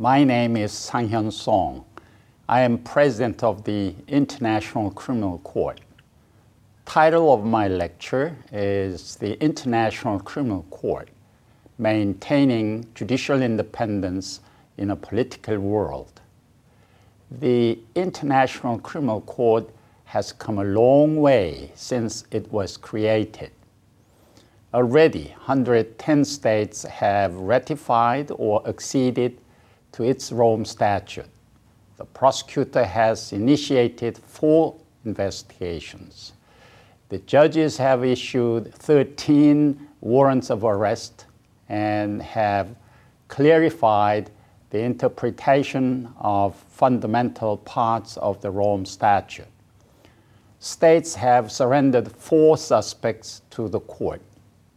My name is Sang-Hyun Song. I am president of the International Criminal Court. Title of my lecture is The International Criminal Court: Maintaining Judicial Independence in a Political World. The International Criminal Court has come a long way since it was created. Already, 110 states have ratified or acceded to its Rome Statute. The prosecutor has initiated four investigations. The judges have issued 13 warrants of arrest and have clarified the interpretation of fundamental parts of the Rome Statute states have surrendered four suspects to the court.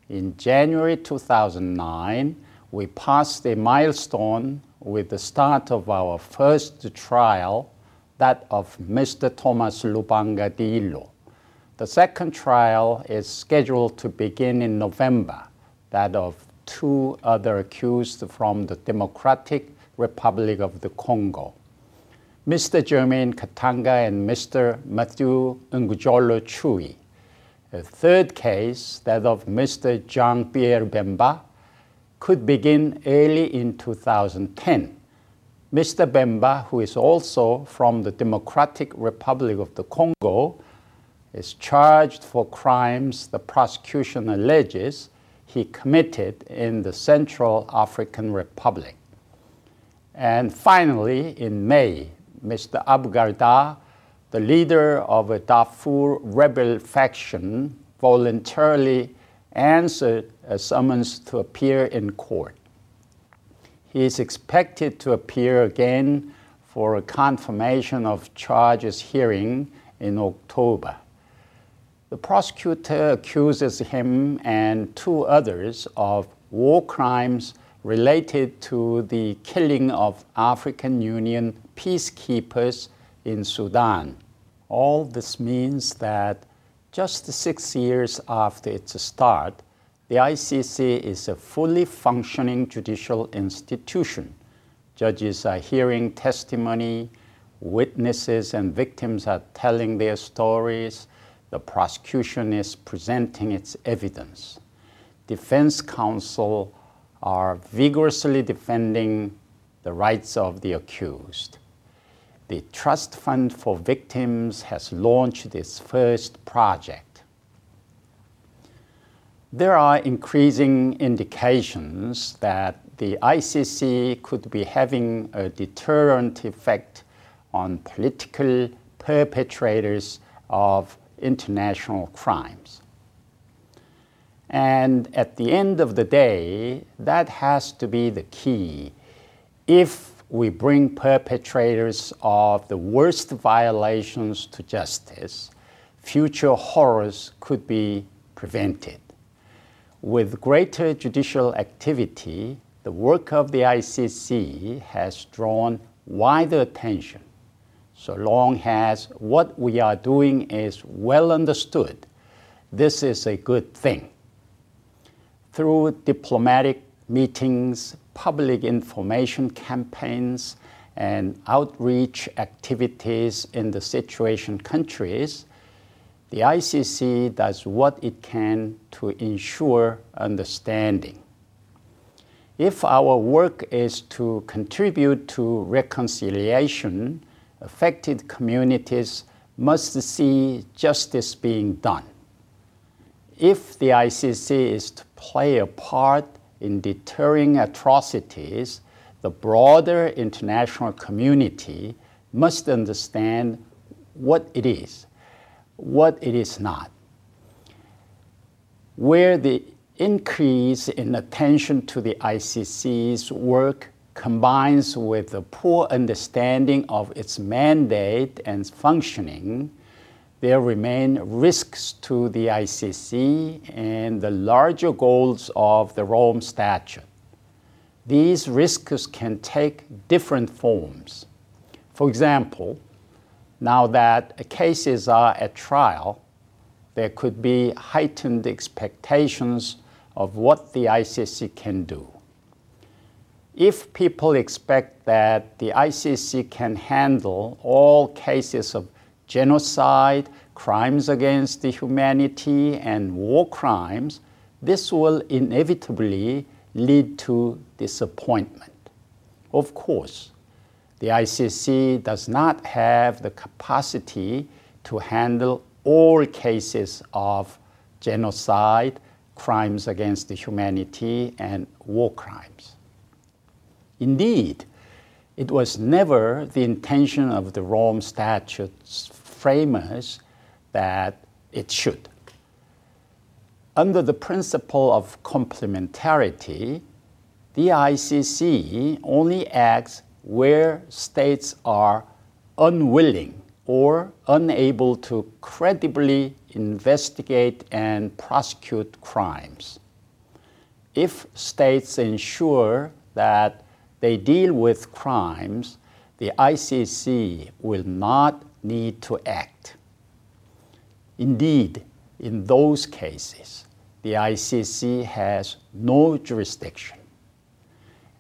In January 2009, we passed a milestone with the start of our first trial, that of Mr. Thomas Lubanga Dyilo. The second trial is scheduled to begin in November, that of two other accused from the Democratic Republic of the Congo. Mr. Germain Katanga and Mr. Mathieu Ngudjolo Chui. A third case, that of Mr. Jean-Pierre Bemba, could begin early in 2010. Mr. Bemba, who is also from the Democratic Republic of the Congo, is charged for crimes the prosecution alleges he committed in the Central African Republic. And finally, in May, Mr. Abu Garda, the leader of a Darfur rebel faction, voluntarily answered a summons to appear in court. He is expected to appear again for a confirmation of charges hearing in October. The prosecutor accuses him and two others of war crimes related to the killing of African Union peacekeepers in Sudan. All this means that just six years after its start, the ICC is a fully functioning judicial institution. Judges are hearing testimony, witnesses and victims are telling their stories, the prosecution is presenting its evidence. Defense counsel are vigorously defending the rights of the accused the Trust Fund for Victims has launched its first project. There are increasing indications that the ICC could be having a deterrent effect on political perpetrators of international crimes. And at the end of the day, that has to be the key. If we bring perpetrators of the worst violations to justice, future horrors could be prevented. With greater judicial activity, the work of the ICC has drawn wider attention. So long as what we are doing is well understood, this is a good thing. Through diplomatic meetings, public information campaigns, and outreach activities in the situation countries, the ICC does what it can to ensure understanding. If our work is to contribute to reconciliation, affected communities must see justice being done. If the ICC is to play a part in deterring atrocities, the broader international community must understand what it is, what it is not. Where the increase in attention to the ICC's work combines with the poor understanding of its mandate and functioning, there remain risks to the ICC and the larger goals of the Rome Statute. These risks can take different forms. For example, now that cases are at trial, there could be heightened expectations of what the ICC can do. if people expect that the ICC can handle all cases of genocide, crimes against the humanity, and war crimes, this will inevitably lead to disappointment. Of course, the ICC does not have the capacity to handle all cases of genocide, crimes against humanity, and war crimes. Indeed, it was never the intention of the Rome Statute's framers that it should. Under the principle of complementarity, the ICC only acts where states are unwilling or unable to credibly investigate and prosecute crimes. If states ensure that they deal with crimes, the ICC will not need to act. Indeed, in those cases, the ICC has no jurisdiction.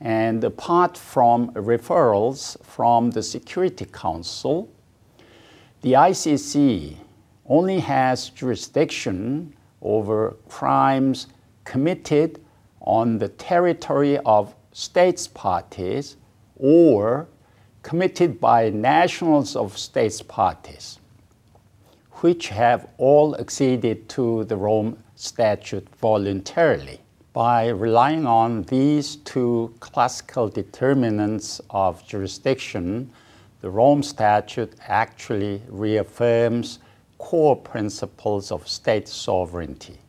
And apart from referrals from the Security Council, the ICC only has jurisdiction over crimes committed on the territory of states parties or committed by nationals of states parties, which have all acceded to the Rome Statute voluntarily. By relying on these two classical determinants of jurisdiction, the Rome Statute actually reaffirms core principles of state sovereignty.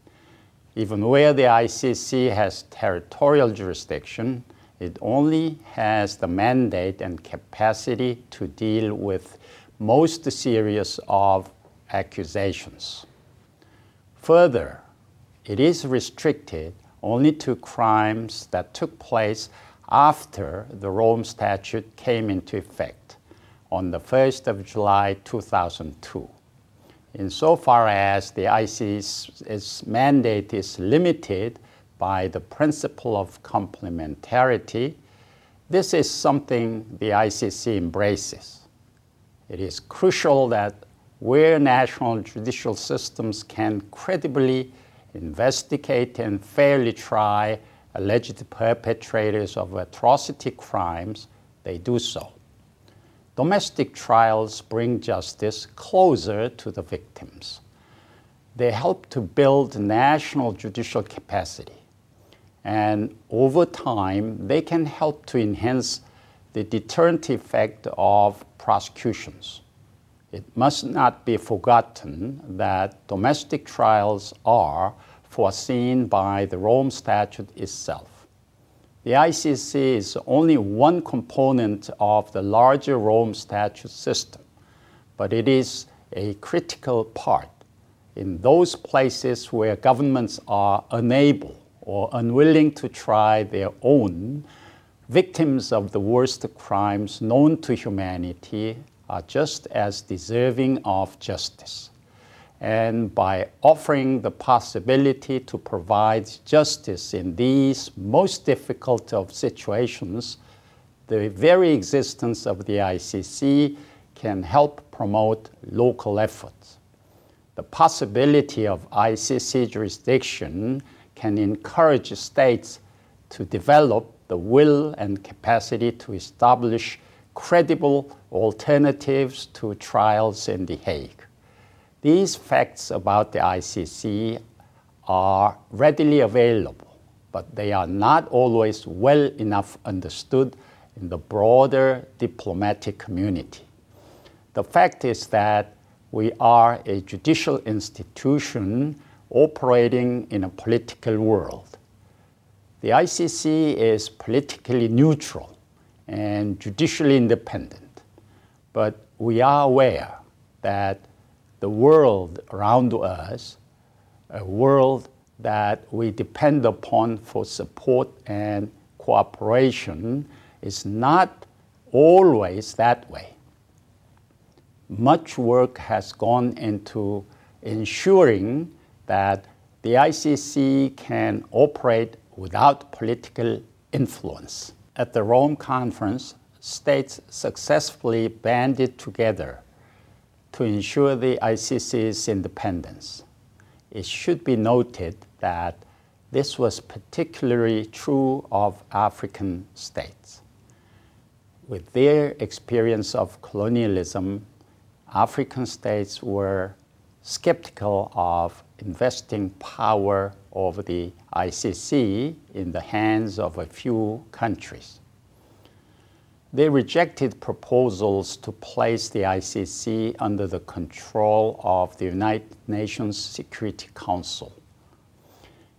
Even where the ICC has territorial jurisdiction, it only has the mandate and capacity to deal with most serious of accusations. Further, it is restricted only to crimes that took place after the Rome Statute came into effect on the 1st of July 2002. Insofar as the ICC's mandate is limited by the principle of complementarity, this is something the ICC embraces. It is crucial that where national judicial systems can credibly investigate and fairly try alleged perpetrators of atrocity crimes, they do so. Domestic trials bring justice closer to the victims. They help to build national judicial capacity and over time, they can help to enhance the deterrent effect of prosecutions. It must not be forgotten that domestic trials are foreseen by the Rome Statute itself. The ICC is only one component of the larger Rome Statute system, but it is a critical part in those places where governments are unable or unwilling to try their own, victims of the worst crimes known to humanity are just as deserving of justice. And by offering the possibility to provide justice in these most difficult of situations, the very existence of the ICC can help promote local efforts. The possibility of ICC jurisdiction can encourage states to develop the will and capacity to establish credible alternatives to trials in The Hague. These facts about the ICC are readily available, but they are not always well enough understood in the broader diplomatic community. The fact is that we are a judicial institution operating in a political world. The ICC is politically neutral and judicially independent, but we are aware that the world around us, a world that we depend upon for support and cooperation, is not always that way. Much work has gone into ensuring that the ICC can operate without political influence. At the Rome Conference, states successfully banded together to ensure the ICC's independence. It should be noted that this was particularly true of African states. With their experience of colonialism, African states were skeptical of investing power of the ICC in the hands of a few countries. They rejected proposals to place the ICC under the control of the United Nations Security Council.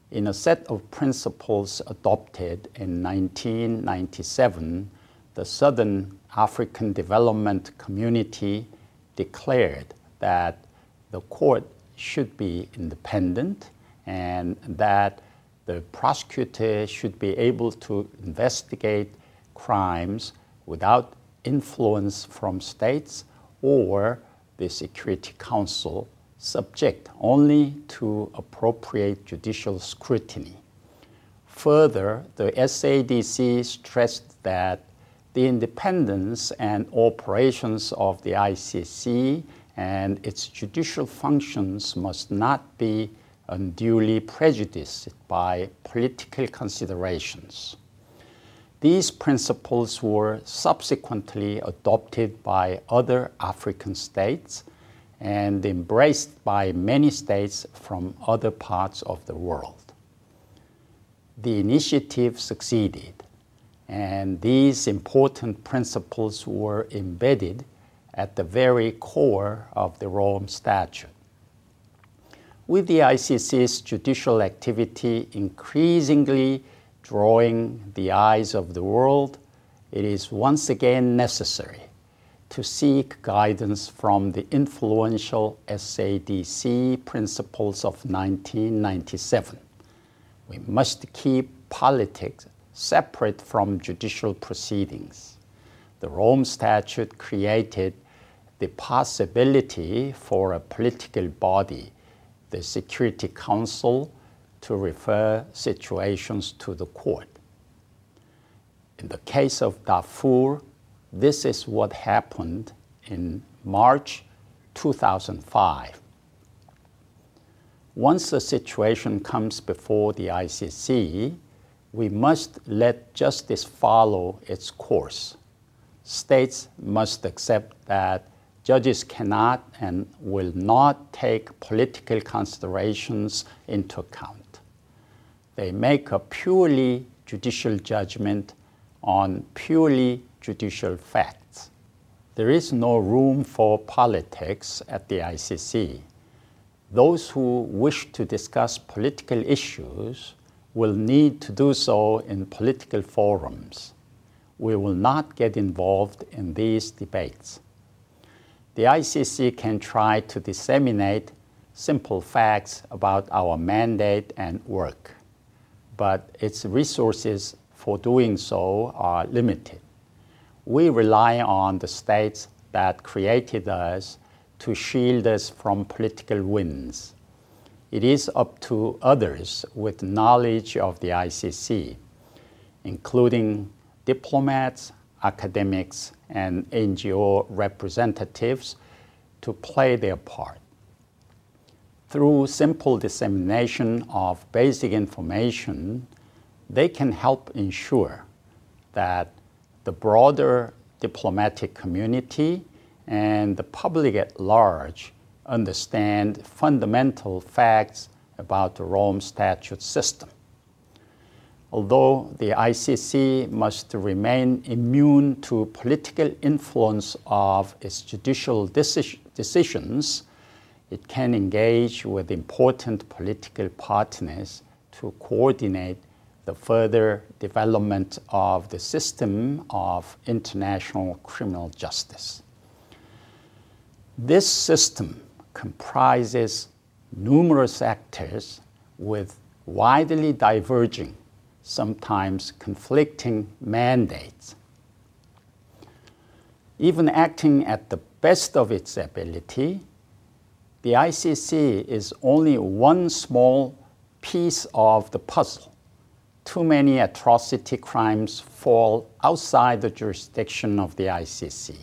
In a set of principles adopted in 1997, the Southern African Development Community declared that the court should be independent and that the prosecutor should be able to investigate crimes without influence from states or the Security Council, subject only to appropriate judicial scrutiny. Further, the SADC stressed that the independence and operations of the ICC and its judicial functions must not be unduly prejudiced by political considerations. These principles were subsequently adopted by other African states and embraced by many states from other parts of the world. The initiative succeeded, and these important principles were embedded at the very core of the Rome Statute. With the ICC's judicial activity increasingly drawing the eyes of the world, it is once again necessary to seek guidance from the influential SADC principles of 1997. We must keep politics separate from judicial proceedings. The Rome Statute created the possibility for a political body, the Security Council, to refer situations to the court. In the case of Darfur, this is what happened in March 2005. Once a situation comes before the ICC, we must let justice follow its course. States must accept that judges cannot and will not take political considerations into account. They make a purely judicial judgment on purely judicial facts. There is no room for politics at the ICC. Those who wish to discuss political issues will need to do so in political forums. We will not get involved in these debates. The ICC can try to disseminate simple facts about our mandate and work but its resources for doing so are limited. We rely on the states that created us to shield us from political winds. It is up to others with knowledge of the ICC, including diplomats, academics, and NGO representatives, to play their part through simple dissemination of basic information, they can help ensure that the broader diplomatic community and the public at large understand fundamental facts about the Rome Statute system. Although the ICC must remain immune to political influence of its judicial decisions, it can engage with important political partners to coordinate the further development of the system of international criminal justice. This system comprises numerous actors with widely diverging, sometimes conflicting mandates. Even acting at the best of its ability, the ICC is only one small piece of the puzzle. too many atrocity crimes fall outside the jurisdiction of the ICC.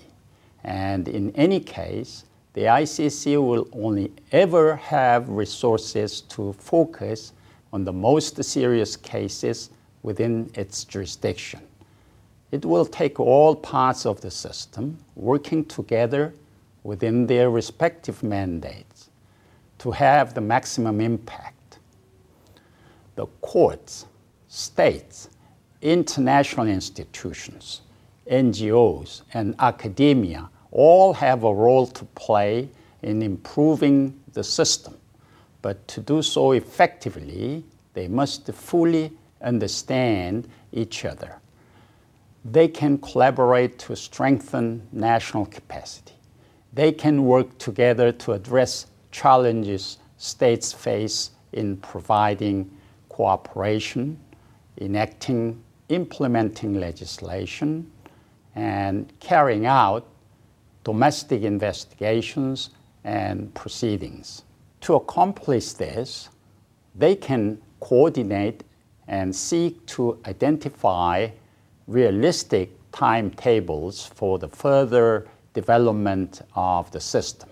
And in any case, the ICC will only ever have resources to focus on the most serious cases within its jurisdiction. It will take all parts of the system working together within their respective mandates to have the maximum impact. The courts, states, international institutions, NGOs, and academia all have a role to play in improving the system. But to do so effectively, they must fully understand each other. They can collaborate to strengthen national capacity. They can work together to address challenges states face in providing cooperation, enacting, implementing legislation, and carrying out domestic investigations and proceedings. To accomplish this, they can coordinate and seek to identify realistic timetables for the further development of the system.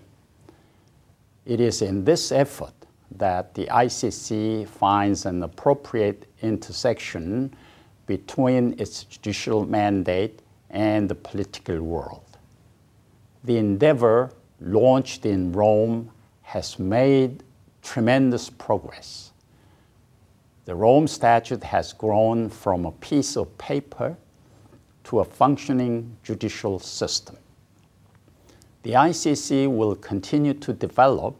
It is in this effort that the ICC finds an appropriate intersection between its judicial mandate and the political world. The endeavor launched in Rome has made tremendous progress. The Rome Statute has grown from a piece of paper to a functioning judicial system. The ICC will continue to develop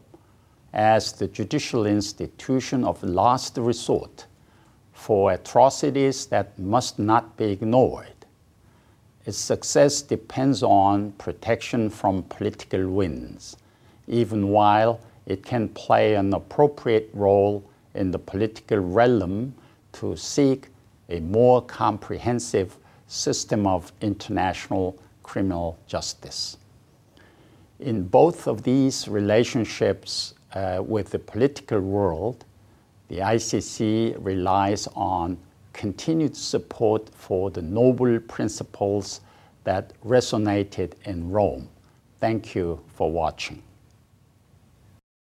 as the judicial institution of last resort for atrocities that must not be ignored. Its success depends on protection from political winds, even while it can play an appropriate role in the political realm to seek a more comprehensive system of international criminal justice. In both of these relationships uh, with the political world, the ICC relies on continued support for the noble principles that resonated in Rome. Thank you for watching.